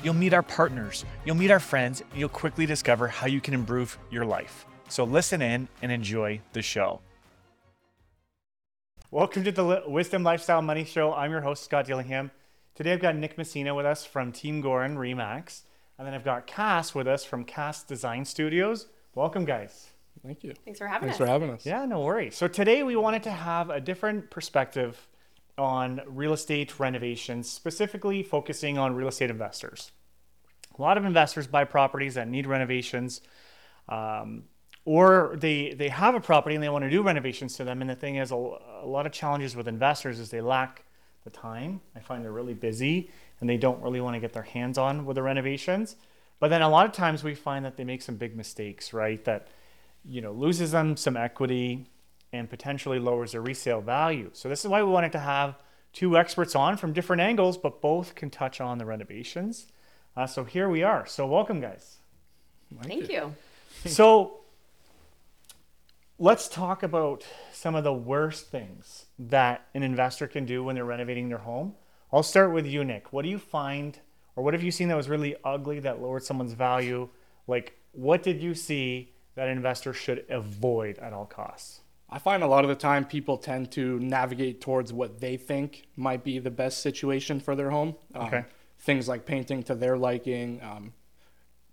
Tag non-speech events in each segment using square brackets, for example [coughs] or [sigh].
You'll meet our partners, you'll meet our friends, and you'll quickly discover how you can improve your life. So listen in and enjoy the show. Welcome to the Wisdom Lifestyle Money Show. I'm your host, Scott Dillingham. Today I've got Nick Messina with us from Team Goran Remax. And then I've got Cass with us from Cass Design Studios. Welcome, guys. Thank you. Thanks for having Thanks us. for having us. Yeah, no worries. So today we wanted to have a different perspective on real estate renovations, specifically focusing on real estate investors. A lot of investors buy properties that need renovations, um, or they they have a property and they want to do renovations to them. And the thing is, a, a lot of challenges with investors is they lack the time. I find they're really busy and they don't really want to get their hands on with the renovations. But then a lot of times we find that they make some big mistakes, right? That you know loses them some equity and potentially lowers the resale value. So this is why we wanted to have two experts on from different angles, but both can touch on the renovations. Uh, so here we are. So welcome, guys. Thank you. So let's talk about some of the worst things that an investor can do when they're renovating their home. I'll start with you, Nick. What do you find, or what have you seen that was really ugly that lowered someone's value? Like, what did you see that an investor should avoid at all costs? I find a lot of the time people tend to navigate towards what they think might be the best situation for their home. Um, Okay. Things like painting to their liking, um,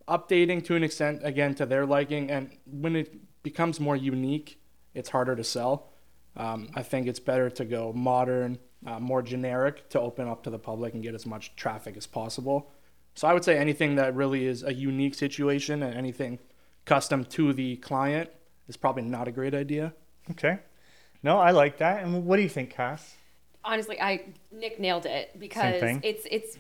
updating to an extent, again, to their liking. And when it becomes more unique, it's harder to sell. Um, I think it's better to go modern, uh, more generic to open up to the public and get as much traffic as possible. So I would say anything that really is a unique situation and anything custom to the client is probably not a great idea. Okay. No, I like that. And what do you think, Cass? Honestly, I Nick nailed it because it's it's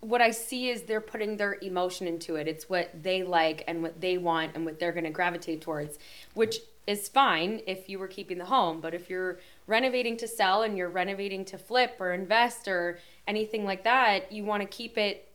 what I see is they're putting their emotion into it. It's what they like and what they want and what they're going to gravitate towards, which is fine if you were keeping the home, but if you're renovating to sell and you're renovating to flip or invest or anything like that, you want to keep it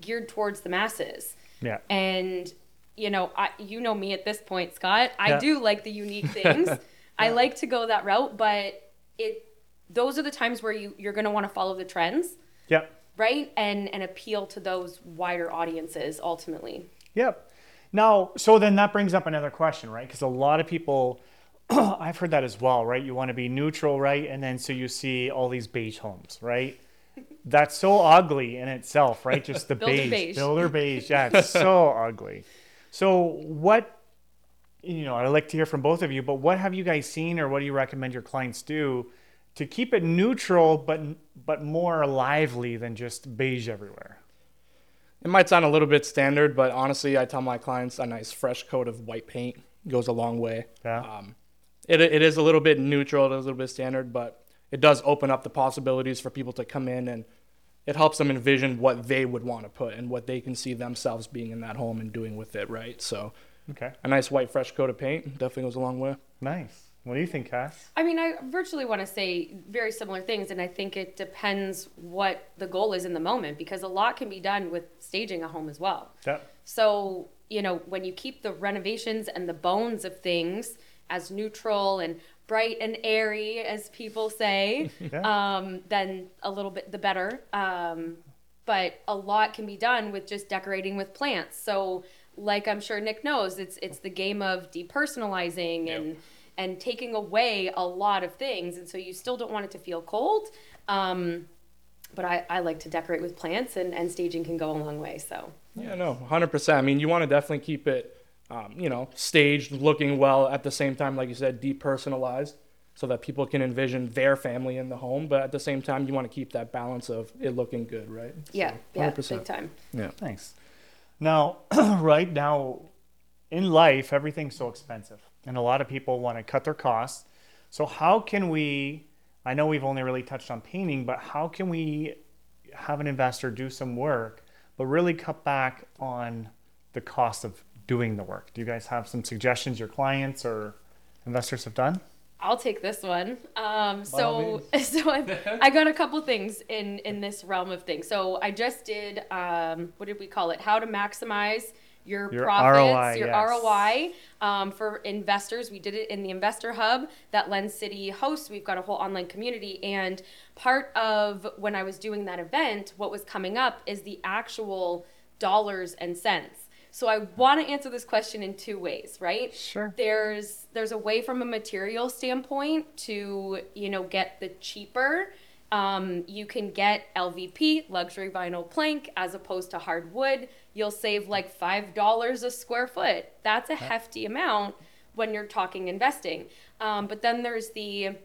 geared towards the masses. Yeah. And you know, I you know me at this point, Scott. I Yeah. do like the unique things. [laughs] I like to go that route, but it those are the times where you you're going to want to follow the trends, Yep. right? And and appeal to those wider audiences ultimately. Yep. Now, so then that brings up another question, right? Because a lot of people, [clears throat] I've heard that as well, right? You want to be neutral, right? And then so you see all these beige homes, right? [laughs] That's so ugly in itself, right? Just the [laughs] Builder beige, beige. builder beige. Yeah, it's [laughs] so ugly. So what, you know, I'd like to hear from both of you, but what have you guys seen or what do you recommend your clients do to keep it neutral, but but more lively than just beige everywhere? It might sound a little bit standard, but honestly, I tell my clients a nice fresh coat of white paint goes a long way. Yeah. Um, it, it is a little bit neutral, it is a little bit standard, but it does open up the possibilities for people to come in and it helps them envision what they would want to put and what they can see themselves being in that home and doing with it, right? So Okay. a nice white fresh coat of paint definitely goes a long way. Nice. What do you think, Cass? I mean, I virtually want to say very similar things, and I think it depends what the goal is in the moment because a lot can be done with staging a home as well. Yep. So, you know, when you keep the renovations and the bones of things as neutral and bright and airy, as people say, [laughs] Yeah. um, then a little bit the better. Um, but a lot can be done with just decorating with plants. So, like I'm sure Nick knows, it's it's the game of depersonalizing and and taking away a lot of things, and so you still don't want it to feel cold. Um, but I, I like to decorate with plants, and, and staging can go a long way. So Yeah, no, 100%. I mean, you want to definitely keep it, um, you know, staged, looking well at the same time, like you said, depersonalized so that people can envision their family in the home. But at the same time, you want to keep that balance of it looking good, right? yeah, So, yeah, 100%. big time. Yeah. Thanks. Now, [clears throat] right now, in life, everything's so expensive, and a lot of people want to cut their costs. So, how can we? I know we've only really touched on painting, but how can we have an investor do some work but really cut back on the cost of doing the work. Do you guys have some suggestions your clients or investors have done? I'll take this one. Um, so, [laughs] so I, I got a couple things in in this realm of things. So I just did um, what did we call it? How to maximize your, Your profits, ROI, your yes. ROI um, for investors. We did it in the Investor Hub that LendCity hosts. We've got a whole online community, and part of when I was doing that event, what was coming up is the actual dollars and cents. So I want to answer this question in two ways, right? Sure. There's there's a way from a material standpoint to you know get the cheaper. Um, you can get LVP luxury vinyl plank as opposed to hardwood. You'll save like five dollars a square foot. That's a hefty amount when you're talking investing. Um, but then there's the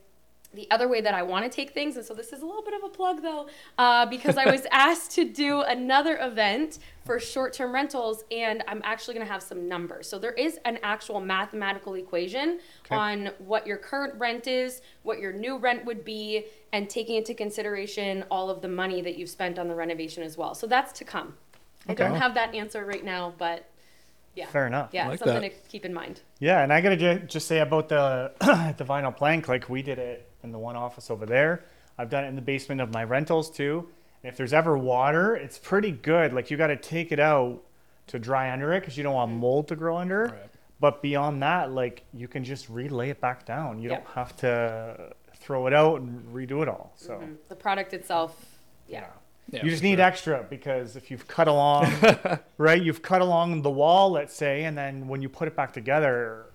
the other way that I want to take things, and so this is a little bit of a plug though, uh, because I was [laughs] asked to do another event for short term rentals, and I'm actually going to have some numbers. So there is an actual mathematical equation Okay. on what your current rent is, what your new rent would be, and taking into consideration all of the money that you've spent on the renovation as well. So that's to come. I don't have that answer right now, but yeah. Fair enough. Yeah, like something that. to keep in mind. Yeah, and I gotta ju- just say about the [coughs] the vinyl plank, like we did it in the one office over there. I've done it in the basement of my rentals too. And if there's ever water, it's pretty good. Like you got to take it out to dry under it because you don't want mold to grow under. Right. But beyond that, like you can just relay it back down. You Yep. don't have to throw it out and redo it all. So Mhm. The product itself, yeah. Yeah, you just need sure. extra because if you've cut along, [laughs] right, you've cut along the wall, let's say, and then when you put it back together,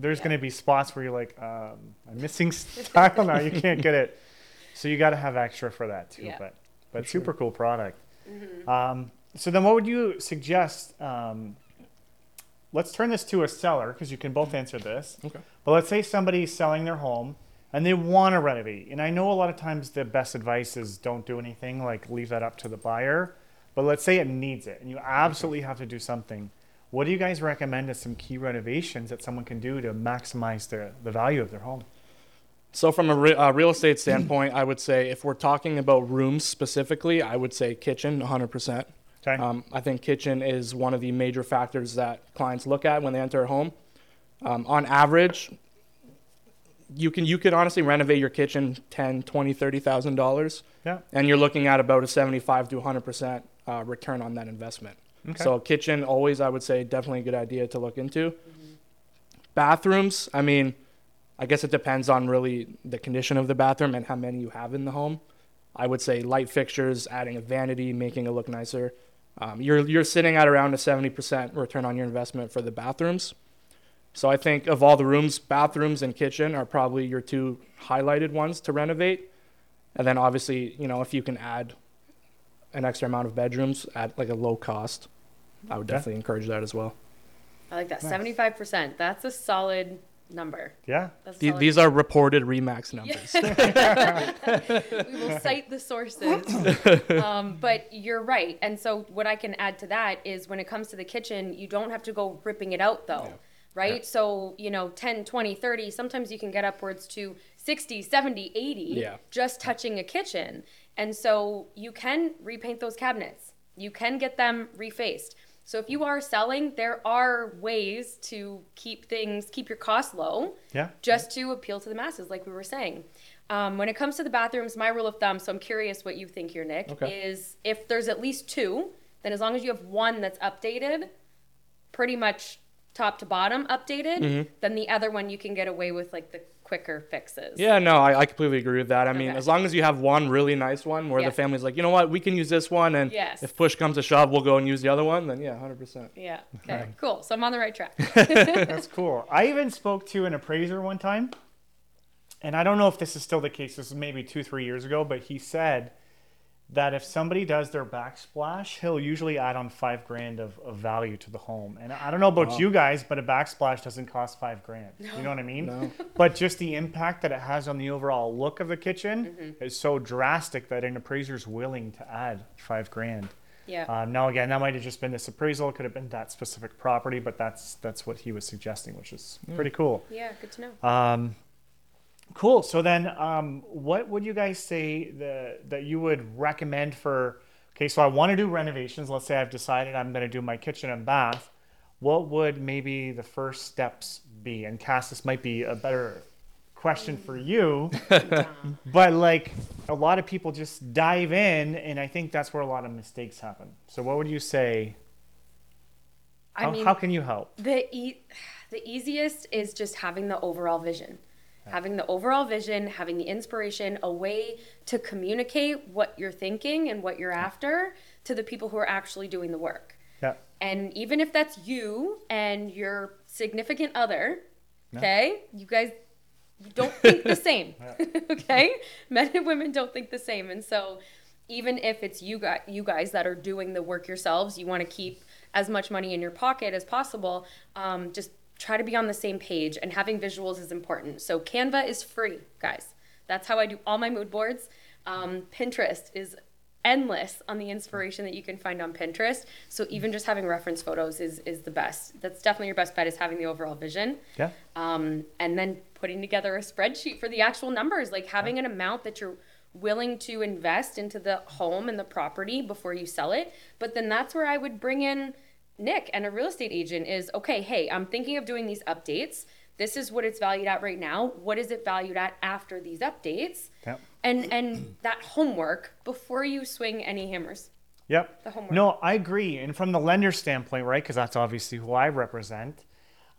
there's Yeah. going to be spots where you're like, um, I'm missing [laughs] style now. You can't get it. So you got to have extra for that too. Yeah. But but For sure. super cool product. Mm-hmm. Um, so then, what would you suggest? Um, let's turn this to a seller because you can both answer this. Okay. But let's say somebody's selling their home and they want to renovate. And I know a lot of times the best advice is don't do anything, like leave that up to the buyer. But let's say it needs it and you absolutely have to do something. What do you guys recommend as some key renovations that someone can do to maximize the, the value of their home? So, from a re- uh, real estate standpoint, I would say if we're talking about rooms specifically, I would say kitchen 100%. Okay. Um, I think kitchen is one of the major factors that clients look at when they enter a home. Um, on average, you can you could honestly renovate your kitchen 10, 20, 30,000 dollars, yeah. and you're looking at about a 75 to 100 percent uh, return on that investment. Okay. So kitchen always, I would say, definitely a good idea to look into. Bathrooms, I mean, I guess it depends on really the condition of the bathroom and how many you have in the home. I would say light fixtures, adding a vanity, making it look nicer. Um, you're you're sitting at around a 70% return on your investment for the bathrooms. So I think of all the rooms, bathrooms and kitchen are probably your two highlighted ones to renovate. And then obviously, you know, if you can add an extra amount of bedrooms at like a low cost, I would Yeah. definitely encourage that as well. I like that. Nice. Seventy-five percent. That's a solid number. Yeah. That's The- solid these are reported Remax numbers. [laughs] we will cite the sources. [laughs] um, but you're right. And so, what I can add to that is when it comes to the kitchen, you don't have to go ripping it out though. Right? So, you know, 10, 20, 30, sometimes you can get upwards to 60, 70, 80 Yeah. just touching a kitchen. And so, you can repaint those cabinets, you can get them refaced. So, if you are selling, there are ways to keep things, keep your costs low Yeah. just to appeal to the masses, like we were saying. Um, when it comes to the bathrooms, my rule of thumb, so I'm curious what you think here, Nick, Okay. is if there's at least two, then as long as you have one that's updated, pretty much top to bottom updated, then the other one you can get away with like the quicker fixes. Yeah, no, I, I completely agree with that. I mean, Okay. as long as you have one really nice one where Yeah. the family's like, you know what, we can use this one, and Yes. if push comes to shove, we'll go and use the other one, then yeah, 100%. Yeah. [laughs] Okay. Cool. So I'm on the right track. [laughs] That's cool. I even spoke to an appraiser one time, and I don't know if this is still the case. This was maybe two, three years ago, but he said that if somebody does their backsplash, he'll usually add on five grand of, of value to the home. And I don't know about you guys, but a backsplash doesn't cost five grand. You know what I mean? No. [laughs] But just the impact that it has on the overall look of the kitchen is so drastic that an appraiser's willing to add five grand. Yeah. Um, now again, that might have just been this appraisal. It could have been that specific property, but that's that's what he was suggesting, which is pretty cool. yeah. Good to know. Um, cool. So then, um, what would you guys say the, that you would recommend for? okay, so I want to do renovations. Let's say I've decided I'm going to do my kitchen and bath. What would maybe the first steps be? And Cass, this might be a better question for you, [laughs] but like a lot of people just dive in, and I think that's where a lot of mistakes happen. So, what would you say? I mean, how can you help? the e- the easiest is just having the overall vision. Having the overall vision, having the inspiration, a way to communicate what you're thinking and what you're after to the people who are actually doing the work. Yeah. And even if that's you and your significant other, okay, you guys don't think the [laughs] same, [laughs] okay? Men and women don't think the same, and so even if it's you guys, you guys that are doing the work yourselves, you want to keep as much money in your pocket as possible. Um, just try to be on the same page, and having visuals is important. So Canva is free, guys. That's how I do all my mood boards. Um, Pinterest is endless on the inspiration that you can find on Pinterest. So even just having reference photos is is the best. That's definitely your best bet is having the overall vision. Yeah. Um, and then putting together a spreadsheet for the actual numbers, like having an amount that you're willing to invest into the home and the property before you sell it. But then that's where I would bring in Nick and a real estate agent is okay, hey, I'm thinking of doing these updates. This is what it's valued at right now. What is it valued at after these updates? Yep. And and that homework before you swing any hammers. Yep. The homework. No, I agree. And from the lender standpoint, right, because that's obviously who I represent,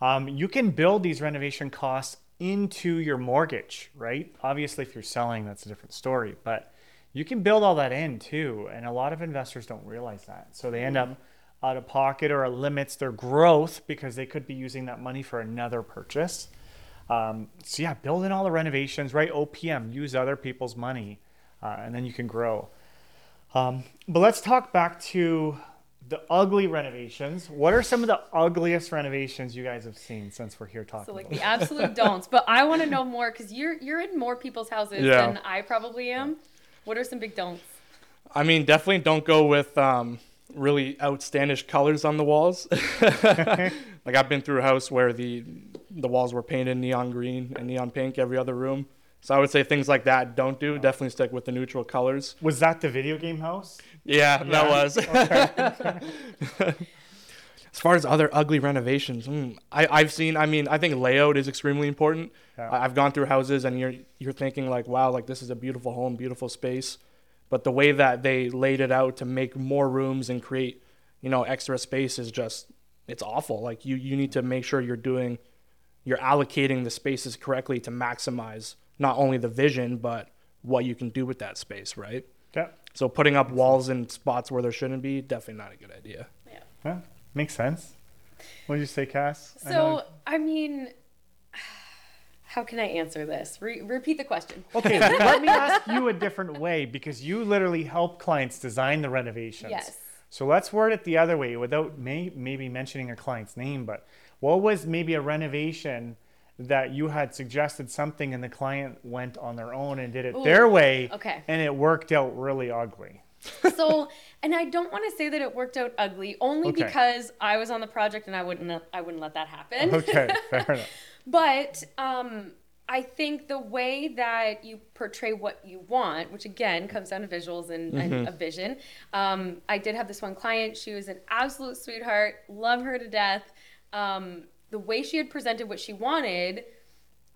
um, you can build these renovation costs into your mortgage, right? Obviously, if you're selling, that's a different story, but you can build all that in too. And a lot of investors don't realize that. So they end up out of pocket or it limits their growth because they could be using that money for another purchase. Um, so yeah, build in all the renovations, right? OPM, use other people's money, uh, and then you can grow. Um, but let's talk back to the ugly renovations. What are some of the ugliest renovations you guys have seen since we're here talking? So like about the absolute [laughs] don'ts. But I want to know more because you're you're in more people's houses Yeah. than I probably am. What are some big don'ts? I mean, definitely don't go with um, really outstandish colors on the walls. [laughs] like I've been through a house where the the walls were painted neon green and neon pink every other room. So I would say things like that don't do. Definitely stick with the neutral colors. Was that the video game house? Yeah, Yeah. that was. [laughs] [laughs] as far as other ugly renovations, mm, I, I've seen. I mean, I think layout is extremely important. Yeah. I've gone through houses, and you're you're thinking like, wow, like this is a beautiful home, beautiful space, but the way that they laid it out to make more rooms and create, you know, extra space is just it's awful. Like you you need to make sure you're doing, you're allocating the spaces correctly to maximize not only the vision but what you can do with that space, right? Yeah. So putting up walls in spots where there shouldn't be definitely not a good idea. Yeah. yeah. Makes sense. What did you say, Cass? I So I mean, how can I answer this? Re- repeat the question. [laughs] Okay, let me ask you a different way because you literally help clients design the renovations. Yes. So let's word it the other way without may, maybe mentioning a client's name, but what was maybe a renovation that you had suggested something and the client went on their own and did it Ooh, their way okay. and it worked out really ugly? So, and I don't want to say that it worked out ugly, only Okay. because I was on the project and I wouldn't I wouldn't let that happen. Okay, [laughs] fair enough. But um, I think the way that you portray what you want, which again comes down to visuals and, and a vision. Um, I did have this one client. She was an absolute sweetheart. Love her to death. Um, the way she had presented what she wanted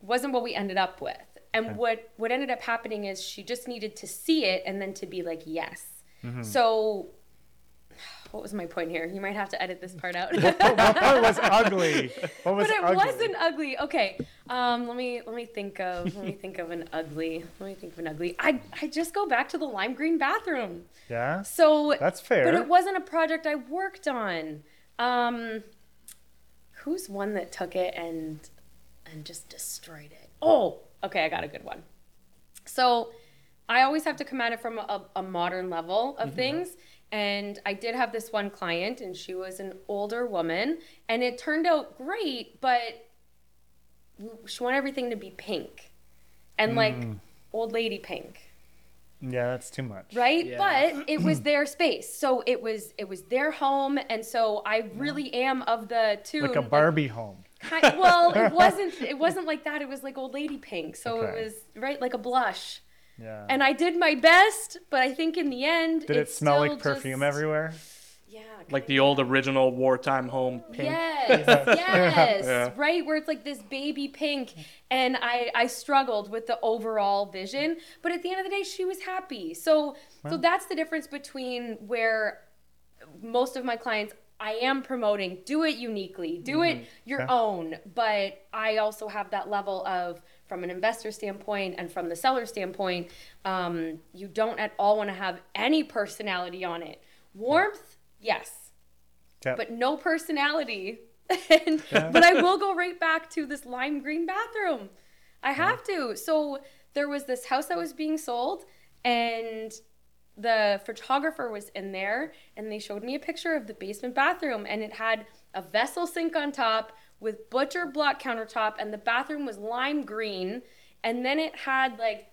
wasn't what we ended up with. And what what ended up happening is she just needed to see it and then to be like yes. So what was my point here? You might have to edit this part out. [laughs] what part was ugly? [laughs] What was but it ugly? wasn't ugly. Okay, um, let me let me think of let me think of an ugly. Let me think of an ugly. I I just go back to the lime green bathroom. Yeah, So that's fair. but it wasn't a project I worked on. Um, who's one that took it and and just destroyed it? Oh, okay, I got a good one. So I always have to come at it from a, a modern level of mm-hmm. things. And I did have this one client, and she was an older woman, and it turned out great, but she wanted everything to be pink and mm. like old lady pink yeah, that's too much. right Yeah. but [clears throat] it was their space so it was it was their home and so i really am of the two Like a Barbie home. well it [laughs] wasn't it wasn't like that it was like old lady pink so Okay. it was right like a blush Yeah. And I did my best, but I think in the end, Did it smell like perfume just- everywhere? Yeah. Like the old original wartime home pink. Yes, [laughs] yes, Yeah. right. Where it's like this baby pink, and I I struggled with the overall vision, but at the end of the day, she was happy. So so that's the difference between where most of my clients I am promoting do it uniquely, do it mm-hmm. your Yeah. own, but I also have that level of from an investor standpoint and from the seller standpoint, um, you don't at all want to have any personality on it. Warmth, yes, Yeah. but no personality. [laughs] and, But I will go right back to this lime green bathroom. I have to. So there was this house that was being sold, and the photographer was in there, and they showed me a picture of the basement bathroom, and it had a vessel sink on top with butcher block countertop, and the bathroom was lime green, and then it had like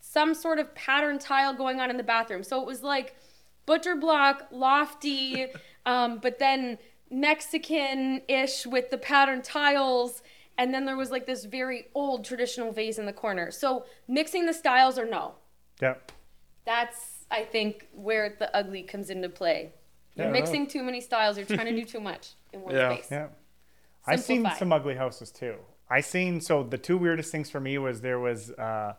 some sort of pattern tile going on in the bathroom. So it was like butcher block, lofty, [laughs] um, but then Mexican ish with the pattern tiles. And then there was like this very old traditional vase in the corner. So mixing the styles or no. Yeah. That's, I think, where the ugly comes into play. You're Yeah. mixing too many styles. You're trying to do too much in one Yeah. space. Yeah. I've seen some ugly houses too. I seen so the two weirdest things for me was there was uh,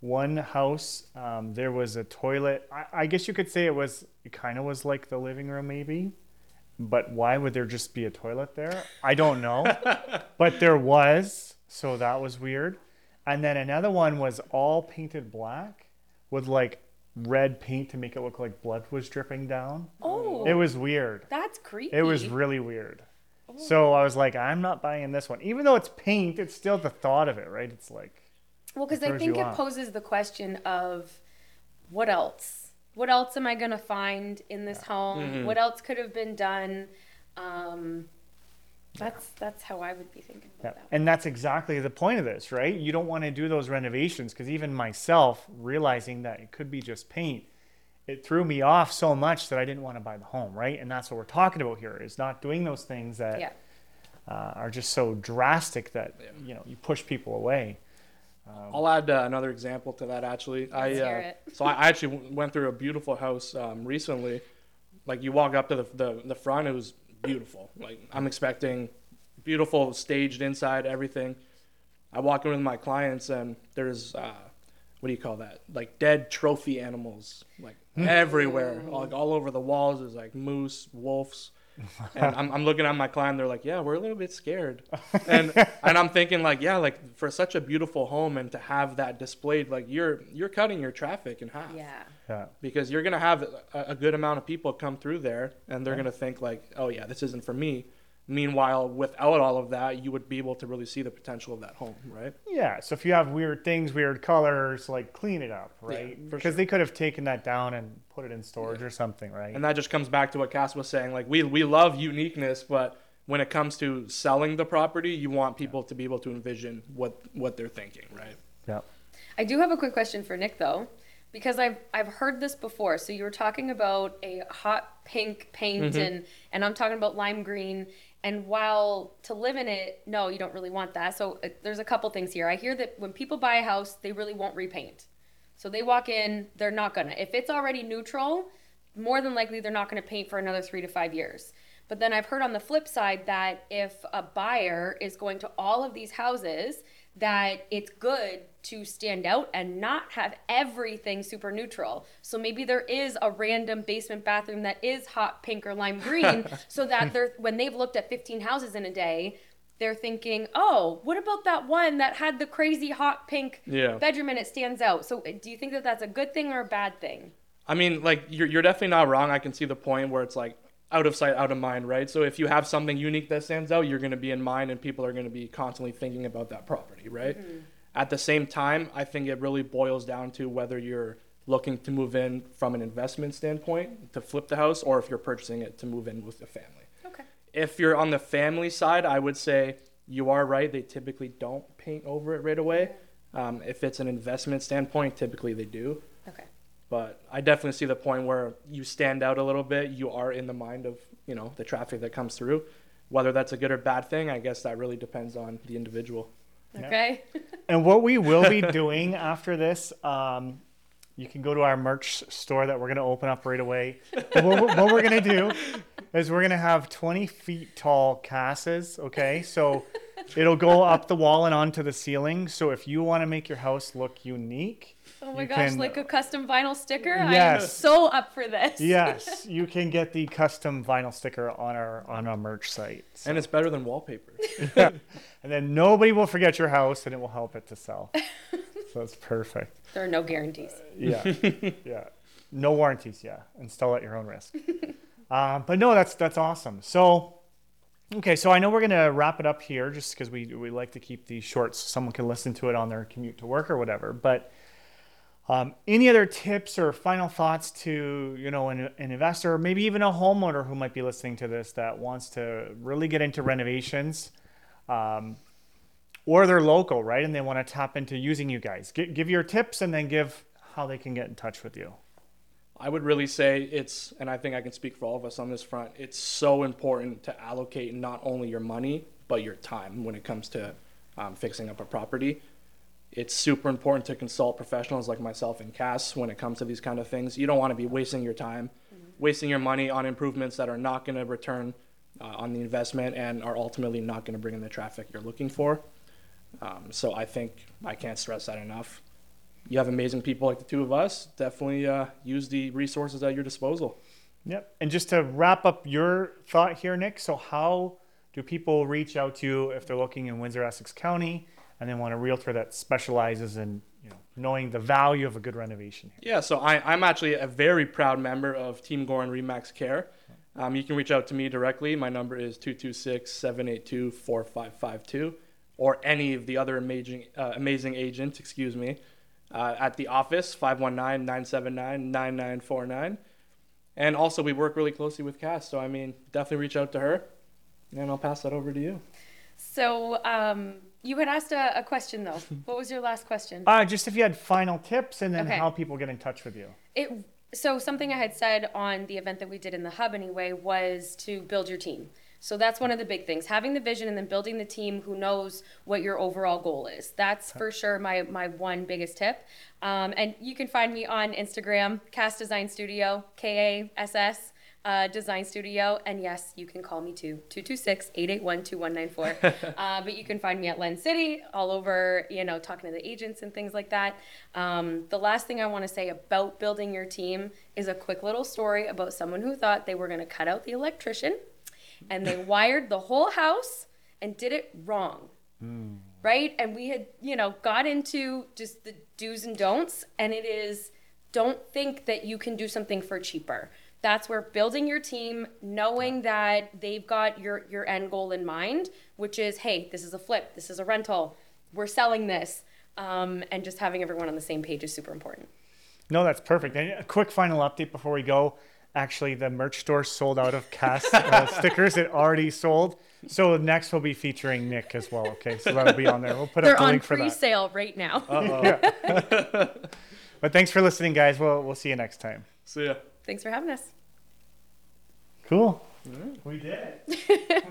one house. Um, there was a toilet. I, I guess you could say it was. It kind of was like the living room, maybe. But why would there just be a toilet there? I don't know. [laughs] but there was, so that was weird. And then another one was all painted black with like red paint to make it look like blood was dripping down. Oh, It was weird. that's creepy. It was really weird. So I was like, I'm not buying this one. Even though it's paint, it's still the thought of it, right? It's like, Well, because I think it off. poses the question of what else? What else am I going to find in this home? Mm-hmm. What else could have been done? Um, that's that's how I would be thinking yeah. about that. and that's exactly the point of this, right? You don't want to do those renovations because even myself, realizing that it could be just paint, it threw me off so much that I didn't want to buy the home, right? And that's what we're talking about here is not doing those things that Yeah. uh, are just so drastic that you know you push people away. I'll add uh, another example to that. Actually, I Let's uh, so I I actually went through a beautiful house um, recently. Like you walk up to the, the the front, it was beautiful. Like I'm expecting beautiful staged inside everything. I walk in with my clients and there's uh, what do you call that? Like dead trophy animals, like everywhere, like all over the walls. There's like moose, wolves. And I'm, I'm looking at my client. They're like, "Yeah, we're a little bit scared," and and I'm thinking like, "Yeah, like for such a beautiful home and to have that displayed, like you're you're cutting your traffic in half." Yeah. Yeah. because you're gonna have a, a good amount of people come through there, and they're gonna think like, "Oh yeah, this isn't for me." Meanwhile, without all of that, you would be able to really see the potential of that home, right? Yeah, so if you have weird things, weird colors, like clean it up, right? for Because sure. they could have taken that down and put it in storage or something, right? And that just comes back to what Cass was saying. Like we we love uniqueness, but when it comes to selling the property, you want people to be able to envision what what they're thinking, right? yeah. I do have a quick question for Nick though, because I've I've heard this before. So you were talking about a hot pink paint mm-hmm. and and I'm talking about lime green. And while to live in it, no, you don't really want that. So uh, there's a couple things here. I hear that when people buy a house, they really won't repaint. So they walk in, they're not gonna. If it's already neutral, more than likely they're not gonna paint for another three to five years. But then I've heard on the flip side that if a buyer is going to all of these houses, that it's good to stand out and not have everything super neutral. So maybe there is a random basement bathroom that is hot pink or lime green, [laughs] so that they're when they've looked at 15 houses in a day, they're thinking, oh, what about that one that had the crazy hot pink Yeah. bedroom and it stands out? So uh, do you think that that's a good thing or a bad thing? I mean, like you're you're definitely not wrong. I can see the point where it's like out of sight, out of mind, right? So if you have something unique that stands out, you're going to be in mind, and people are going to be constantly thinking about that property, right? At the same time, I think it really boils down to whether you're looking to move in from an investment standpoint to flip the house, or if you're purchasing it to move in with the family. Okay. If you're on the family side, I would say you are right. They typically don't paint over it right away. Um, if it's an investment standpoint, typically they do. Okay. But I definitely see the point where you stand out a little bit. You are in the mind of you know the traffic that comes through. Whether that's a good or bad thing, I guess that really depends on the individual. Yeah. Okay. [laughs] And what we will be [laughs] doing after this, um, you can go to our merch store that we're going to open up right away. But what, we're- what we're going to do [laughs] is we're going to have 20 feet tall casas. Okay. So it'll go up the wall and onto the ceiling. So if you want to make your house look unique, Oh my You gosh, can- like a custom vinyl sticker? I'm Yes. so up for this. yes, [laughs] you can get the custom vinyl sticker on our on our merch site. So- And it's better than wallpaper. yeah. [laughs] and then nobody will forget your house and it will help it to sell. [laughs] so it's perfect. There are no guarantees. Yeah. yeah. No warranties, yeah. Install at your own risk. um, but no, that's that's awesome. So okay, so I know we're gonna wrap it up here just because we we like to keep these short so someone can listen to it on their commute to work or whatever. But um, any other tips or final thoughts to you know an, an investor, or maybe even a homeowner who might be listening to this that wants to really get into renovations, um, or they're local, right, and they want to tap into using you guys. G- give your tips and then give how they can get in touch with you. I would really say it's, and I think I can speak for all of us on this front, it's so important to allocate not only your money, but your time when it comes to um, fixing up a property. It's super important to consult professionals like myself and Cass when it comes to these kind of things. You don't want to be wasting your time, wasting your money on improvements that are not going to return uh, on the investment and are ultimately not going to bring in the traffic you're looking for. Um, so I think I can't stress that enough you have amazing people like the two of us, definitely uh, use the resources at your disposal. Yep. And just to wrap up your thought here, Nick. So how do people reach out to you if they're looking in Windsor Essex County and they want a realtor that specializes in you know knowing the value of a good renovation? Here? Yeah, so I, I'm actually a very proud member of Team Goran Remax Care. Um, you can reach out to me directly. My number is 226 782 4552, or any of the other amazing, uh, amazing agents, excuse me, uh, at the office, 519 979 9949. And also, we work really closely with Cass, so I mean, definitely reach out to her, and I'll pass that over to you. So, um, you had asked a, a question though. [laughs] What was your last question? Uh, just if you had final tips and then Okay. how people get in touch with you. It so something I had said on the event that we did in the hub anyway was to build your team. So that's one of the big things. Having the vision and then building the team who knows what your overall goal is. That's for sure my my one biggest tip. Um, and you can find me on Instagram, Kass Design Studio, K A S S uh, Design Studio. And yes, you can call me too, 226 881 2194. [laughs] Uh, But you can find me at LendCity, all over, you know, talking to the agents and things like that. Um, the last thing I want to say about building your team is a quick little story about someone who thought they were going to cut out the electrician and they [laughs] wired the whole house and did it wrong right? And we had, you know, got into just the do's and don'ts, and it is don't think that you can do something for cheaper. That's where building your team, knowing that they've got your your end goal in mind, which is, hey, this is a flip, this is a rental, we're selling this, um, and just having everyone on the same page is super important. No, that's perfect. And a quick final update before we go. Actually, the merch store sold out of Cass uh, [laughs] stickers. It already sold. So next we'll be featuring Nick as well. Okay, so that'll be on there. We'll put They're up the on link for that. pre-sale right now. [laughs] [laughs] But thanks for listening, guys. We'll we'll see you next time. see yeah. Thanks for having us. Cool. We did it. [laughs]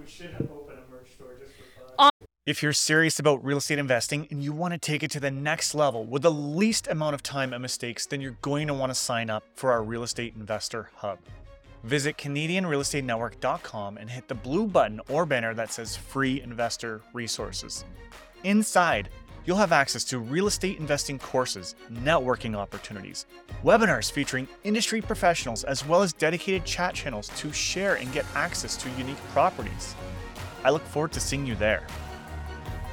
we should have opened a merch store just for fun. If you're serious about real estate investing and you want to take it to the next level with the least amount of time and mistakes, then you're going to want to sign up for our Real Estate Investor Hub. Visit CanadianRealEstateNetwork.com and hit the blue button or banner that says Free Investor Resources. Inside, you'll have access to real estate investing courses, networking opportunities, webinars featuring industry professionals, as well as dedicated chat channels to share and get access to unique properties. I look forward to seeing you there.